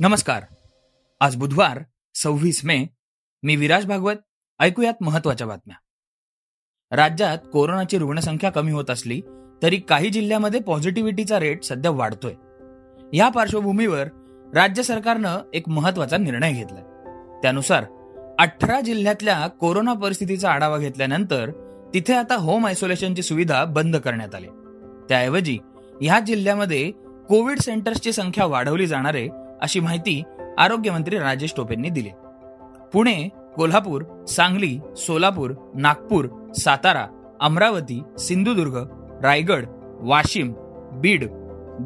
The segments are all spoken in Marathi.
नमस्कार. आज बुधवार सव्वीस मे मी विराज भागवत ऐकूयात महत्त्वाच्या बातम्या. राज्यात कोरोनाची रुग्णसंख्या कमी होत असली तरी काही जिल्ह्यामध्ये पॉझिटिव्हिटीचा रेट सध्या वाढतोय. या पार्श्वभूमीवर राज्य सरकारनं एक महत्त्वाचा निर्णय घेतलाय. त्यानुसार अठरा जिल्ह्यातल्या कोरोना परिस्थितीचा आढावा घेतल्यानंतर तिथे आता होम आयसोलेशनची सुविधा बंद करण्यात आली. त्याऐवजी ह्या जिल्ह्यामध्ये कोविड सेंटर्सची संख्या वाढवली जाणार आहे अशी माहिती आरोग्यमंत्री राजेश टोपेंनी दिली. पुणे कोल्हापूर सांगली सोलापूर नागपूर सातारा अमरावती सिंधुदुर्ग रायगड वाशिम बीड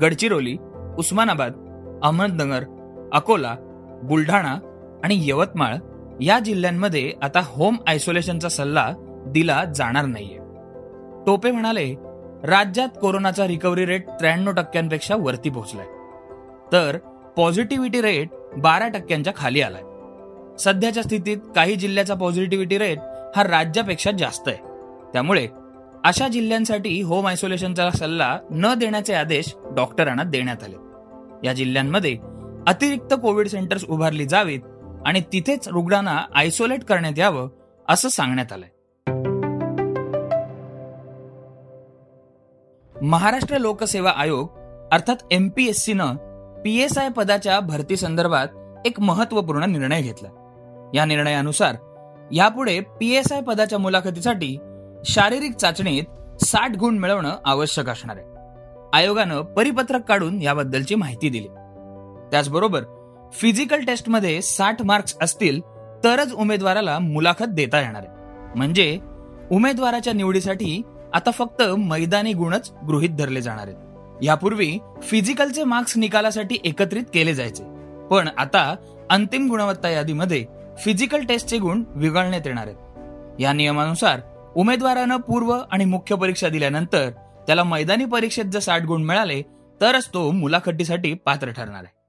गडचिरोली उस्मानाबाद अहमदनगर अकोला बुलढाणा आणि यवतमाळ या जिल्ह्यांमध्ये आता होम आयसोलेशनचा सल्ला दिला जाणार नाहीये. टोपे म्हणाले राज्यात कोरोनाचा रिकव्हरी रेट त्र्याण्णव टक्क्यांपेक्षा वरती पोहोचलाय. तर पॉझिटिव्हिटी रेट बारा टक्क्यांच्या खाली आलाय. सध्याच्या स्थितीत काही जिल्ह्याचा पॉझिटिव्हिटी रेट हा राज्यापेक्षा जास्त आहे. त्यामुळे अशा जिल्ह्यांसाठी होम आयसोलेशनचा सल्ला न देण्याचे आदेश डॉक्टरांना देण्यात आले. या जिल्ह्यांमध्ये अतिरिक्त कोविड सेंटर्स उभारली जावीत आणि तिथेच रुग्णांना आयसोलेट करण्यात यावं असं सांगण्यात आलंय. महाराष्ट्र लोकसेवा आयोग अर्थात एमपीएससीनं पीएसआय पदाच्या भरती संदर्भात एक महत्त्वपूर्ण निर्णय घेतला. या निर्णयानुसार यापुढे पीएसआय पदाच्या मुलाखतीसाठी शारीरिक चाचणीत साठ गुण मिळवणं आवश्यक असणार आहे. आयोगानं परिपत्रक काढून याबद्दलची माहिती दिली. त्याचबरोबर फिजिकल टेस्टमध्ये साठ मार्क्स असतील तरच उमेदवाराला मुलाखत देता येणार आहे. म्हणजे उमेदवाराच्या निवडीसाठी आता फक्त मैदानी गुणच गृहीत धरले जाणार आहेत. यापूर्वी फिजिकलचे मार्क्स निकालासाठी एकत्रित केले जायचे. पण आता अंतिम गुणवत्ता यादीमध्ये फिजिकल टेस्टचे गुण विघळण्यात येणार आहेत. या नियमानुसार उमेदवारानं पूर्व आणि मुख्य परीक्षा दिल्यानंतर त्याला मैदानी परीक्षेत जर साठ गुण मिळाले तरच तो मुलाखतीसाठी पात्र ठरणार आहे.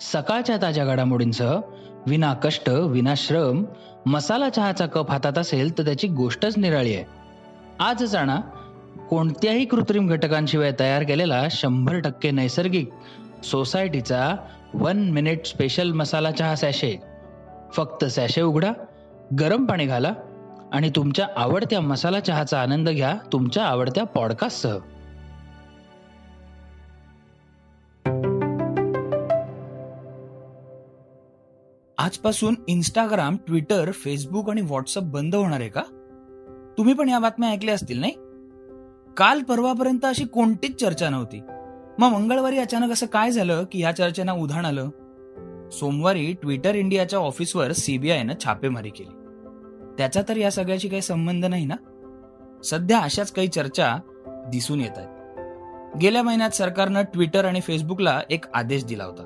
सकाळच्या ताज्या घडामोडींसह विना कष्ट विना श्रम मसाला चहाचा कप हातात असेल तर त्याची गोष्टच निराळी आहे. आज जाणा कोणत्याही कृत्रिम घटकांशिवाय तयार केलेला शंभर टक्के नैसर्गिक सोसायटीचा वन मिनिट स्पेशल मसाला चहा सॅशे फक्त सॅशे उघडा गरम पाणी घाला आणि तुमच्या आवडत्या मसाला चहाचा आनंद घ्या तुमच्या आवडत्या पॉडकास्टसह आजपासून इंस्टाग्राम ट्विटर फेसबुक आणि व्हॉट्सअप बंद होणार आहे का? तुम्ही पण या बातम्या ऐकल्या असतील नाही? काल परवापर्यंत अशी कोणतीच चर्चा नव्हती. मग मंगळवारी अचानक असं काय झालं की ह्या चर्चेना उधाण आलं? सोमवारी ट्विटर इंडियाच्या ऑफिसवर सीबीआयनं छापेमारी केली. त्याचा तर या सगळ्याशी काही संबंध नाही ना? सध्या अशाच काही चर्चा दिसून येत आहेत. गेल्या महिन्यात सरकारनं ट्विटर आणि फेसबुकला एक आदेश दिला होता.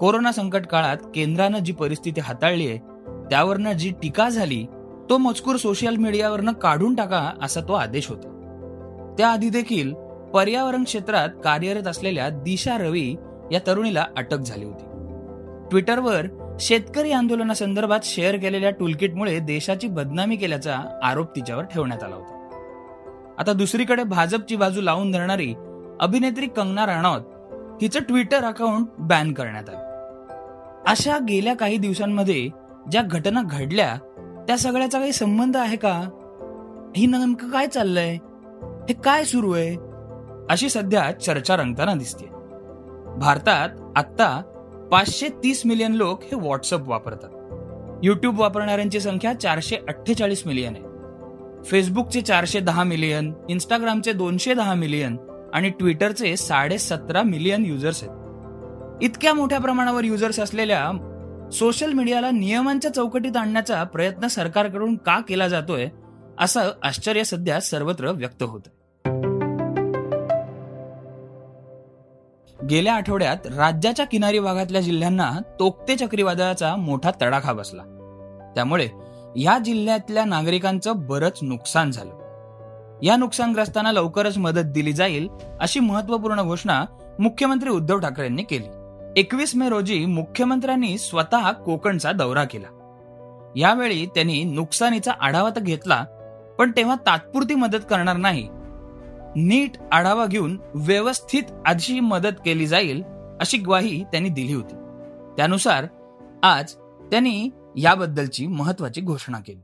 कोरोना संकट काळात केंद्रानं जी परिस्थिती हाताळली आहे त्यावरनं जी टीका झाली तो मजकूर सोशल मीडियावरनं काढून टाका असा तो आदेश होता. त्याआधी देखील पर्यावरण क्षेत्रात कार्यरत असलेल्या दिशा रवी या तरुणीला अटक झाली होती. ट्विटरवर शेतकरी आंदोलनासंदर्भात शेअर केलेल्या टूलकिटमुळे देशाची बदनामी केल्याचा आरोप तिच्यावर ठेवण्यात आला होता. आता दुसरीकडे भाजपची बाजू लावून धरणारी अभिनेत्री कंगना राणावत हिचं ट्विटर अकाउंट बॅन करण्यात आलं. अशा गेल्या काही दिवसांमध्ये ज्या घटना घडल्या त्या सगळ्याचा काही संबंध आहे का? ही नेमकं काय चाललंय? हे काय सुरू आहे? अशी सध्या चर्चा रंगताना दिसते. भारतात आत्ता पाचशे तीस मिलियन लोक हे व्हॉट्सअप वापरतात. युट्यूब वापरणाऱ्यांची संख्या चारशे अठ्ठेचाळीस मिलियन आहे. फेसबुकचे चारशे दहा मिलियन इंस्टाग्रामचे दोनशे दहा मिलियन आणि ट्विटरचे साडे सतरा मिलियन युजर्स आहेत. इतक्या मोठ्या प्रमाणावर युजर्स असलेल्या सोशल मीडियाला नियमांच्या चौकटीत आणण्याचा प्रयत्न सरकारकडून का केला जातोय? असं आश्चर्य सध्या सर्वत्र व्यक्त होत गेल्या आठवड्यात राज्याच्या किनारी भागातल्या जिल्ह्यांना तोक्ते चक्रीवादळाचा मोठा तडाखा बसला. त्यामुळे या जिल्ह्यातल्या नागरिकांचं बरंच नुकसान झालं. या नुकसानग्रस्तांना लवकरच मदत दिली जाईल अशी महत्त्वपूर्ण घोषणा मुख्यमंत्री उद्धव ठाकरे यांनी केली. एकवीस मे रोजी मुख्यमंत्र्यांनी स्वतः कोकणचा दौरा केला. यावेळी त्यांनी नुकसानीचा आढावा तर घेतला पण तेव्हा तात्पुरती मदत करणार नाही. नीट आढावा घेऊन व्यवस्थित अशी मदत केली जाईल अशी ग्वाही त्यांनी दिली होती. त्यानुसार आज त्यांनी याबद्दलची महत्वाची घोषणा केली.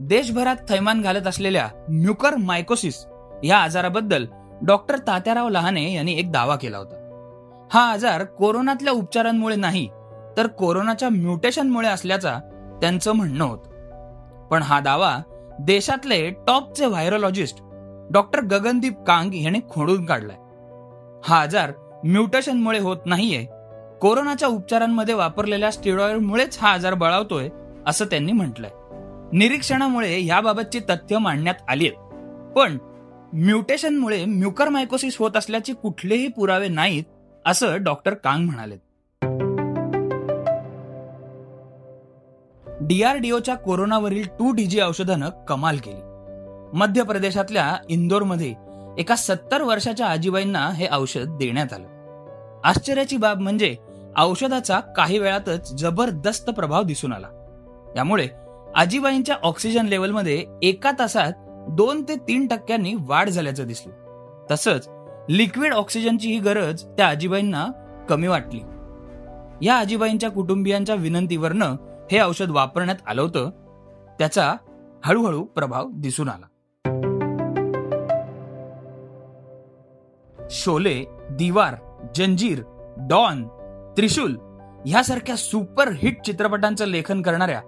देशभरात थैमान घालत असलेल्या म्युकर मायकोसिस या आजाराबद्दल डॉक्टर तात्याराव लहाने यांनी एक दावा केला होता. हा आजार कोरोनातल्या उपचारांमुळे नाही तर कोरोनाच्या म्युटेशनमुळे असल्याचा त्यांचं म्हणणं होतं. पण हा दावा देशातले टॉपचे व्हायरोलॉजिस्ट डॉक्टर गगनदीप कांग यांनी खोडून काढलाय. हा आजार म्युटेशनमुळे होत नाहीये. कोरोनाच्या उपचारांमध्ये वापरलेल्या स्टिरॉइडमुळेच हा आजार बळावतोय असं त्यांनी म्हटलंय. निरीक्षणामुळे याबाबतची तथ्य मांडण्यात आली आहेत पण म्युटेशनमुळे म्युकर मायकोसिस होत असल्याचे कुठलेही पुरावे नाहीत असं डॉक्टर कांग म्हणाले डीआरडीओच्या कोरोनावरील टू डीजी औषधानं कमाल केली. मध्य प्रदेशातल्या इंदोरमध्ये एका सत्तर वर्षाच्या आजीबाईंना हे औषध देण्यात आलं. आश्चर्याची बाब म्हणजे औषधाचा काही वेळातच जबरदस्त प्रभाव दिसून आला. यामुळे आजीबाईंच्या ऑक्सिजन लेवलमध्ये एका तासात दोन ते तीन टक्क्यांनी वाढ झाल्याचं दिसलं. तसंच लिक्विड ऑक्सिजनची ही गरज त्या आजीबाईंना कमी वाटली. या आजीबाईंच्या कुटुंबियांच्या विनंतीवरनं हे औषध वापरण्यात आलं होतं त्याचा हळूहळू प्रभाव दिसून आला. शोले दिवार जंजीर डॉन त्रिशूल ह्यासारख्या सुपर हिट चित्रपटांचं लेखन करणाऱ्या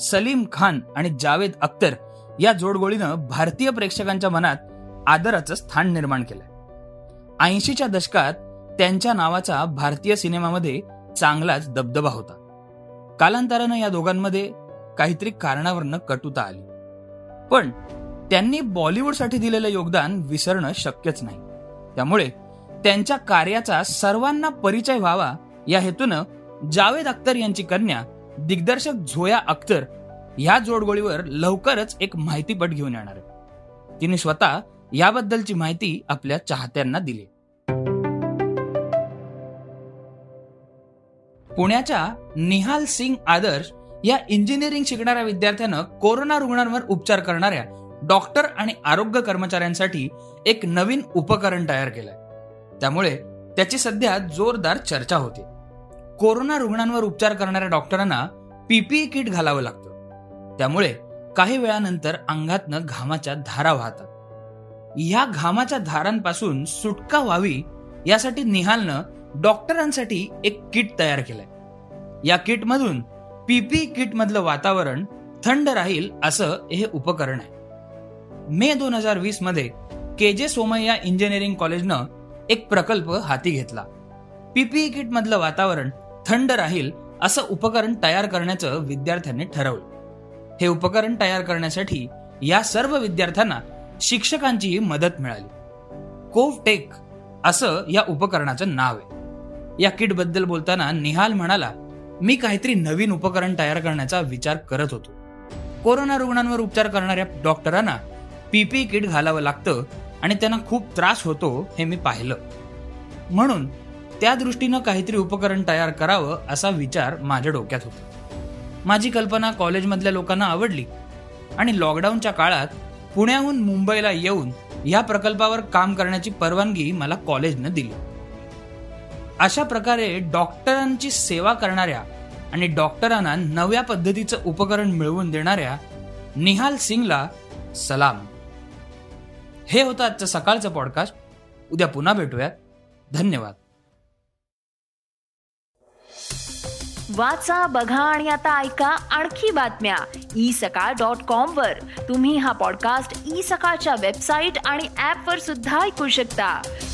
सलीम खान आणि जावेद अख्तर या जोडगोळीनं भारतीय प्रेक्षकांच्या मनात आदराचं स्थान निर्माण केलं ऐंशीच्या दशकात त्यांच्या नावाचा भारतीय सिनेमामध्ये चांगलाच दबदबा होता. कालांतरानं या दोघांमध्ये काहीतरी कारणावरनं कटुता आली. पण त्यांनी बॉलिवूडसाठी दिलेलं योगदान विसरणं शक्यच नाही. त्यामुळे त्यांच्या कार्याचा सर्वांना परिचय व्हावा या हेतूनं जावेद अख्तर यांची कन्या दिग्दर्शक झोया अख्तर ह्या जोडगोळीवर लवकरच एक माहितीपट घेऊन येणार आहे तिने स्वतः याबद्दलची माहिती आपल्या चाहत्यांना दिली. पुण्याच्या निहाल सिंग आदर्श या इंजिनिअरिंग शिकणाऱ्या विद्यार्थ्यानं कोरोना रुग्णांवर उपचार करणाऱ्या डॉक्टर आणि आरोग्य कर्मचाऱ्यांसाठी एक नवीन उपकरण तयार केलंय. त्यामुळे त्याची सध्या जोरदार चर्चा होते. कोरोना रुग्णांवर उपचार करणाऱ्या डॉक्टरांना पीपीई किट घालावं लागतं. त्यामुळे काही वेळानंतर अंगातनं घामाच्या धारा वाहतात. ह्या घामाच्या धारांपासून सुटका व्हावी यासाठी निहालनं डॉक्टरांसाठी एक किट तयार केलंय. या किटमधून पीपी किटमधलं वातावरण थंड राहील असं हे उपकरण आहे. मे दोन हजार वीसमध्ये के जे सोमय्या इंजिनिअरिंग कॉलेजनं एक प्रकल्प हाती घेतला. पीपीई किटमधलं वातावरण थंड राहील असं उपकरण तयार करण्याचं विद्यार्थ्यांनी ठरवलं. हे उपकरण तयार करण्यासाठी या सर्व विद्यार्थ्यांना शिक्षकांचीही मदत मिळाली. कोवटेक असं या उपकरणाचं नाव आहे. या किटबद्दल बोलताना निहाल म्हणाला मी काहीतरी नवीन उपकरण तयार करण्याचा विचार करत होतो. कोरोना रुग्णांवर उपचार करणाऱ्या डॉक्टरांना पीपी किट घालावं लागतं आणि त्यांना खूप त्रास होतो हे मी पाहिलं. म्हणून त्या दृष्टीनं काहीतरी उपकरण तयार करावं असा विचार माझ्या डोक्यात होता. माझी कल्पना कॉलेजमधल्या लोकांना आवडली आणि लॉकडाऊनच्या काळात पुण्याहून मुंबईला येऊन या प्रकल्पावर काम करण्याची परवानगी मला कॉलेजनं दिली. अशा प्रकारे डॉक्टरांची सेवा करणाऱ्या आणि डॉक्टरांना नव्या पद्धतीचं उपकरण मिळवून देणाऱ्या निहाल सिंगला सलाम. हे होतं आजचं सकाळचं पॉडकास्ट उद्या पुन्हा भेटूयात. धन्यवाद. वाचा बघा आणि आता ऐका आणखी बातम्या. ई सकाळ डॉट कॉम वर. तुम्ही हा पॉडकास्ट ई सकाळच्या वेबसाईट आणि ऍप वर सुद्धा ऐकू शकता.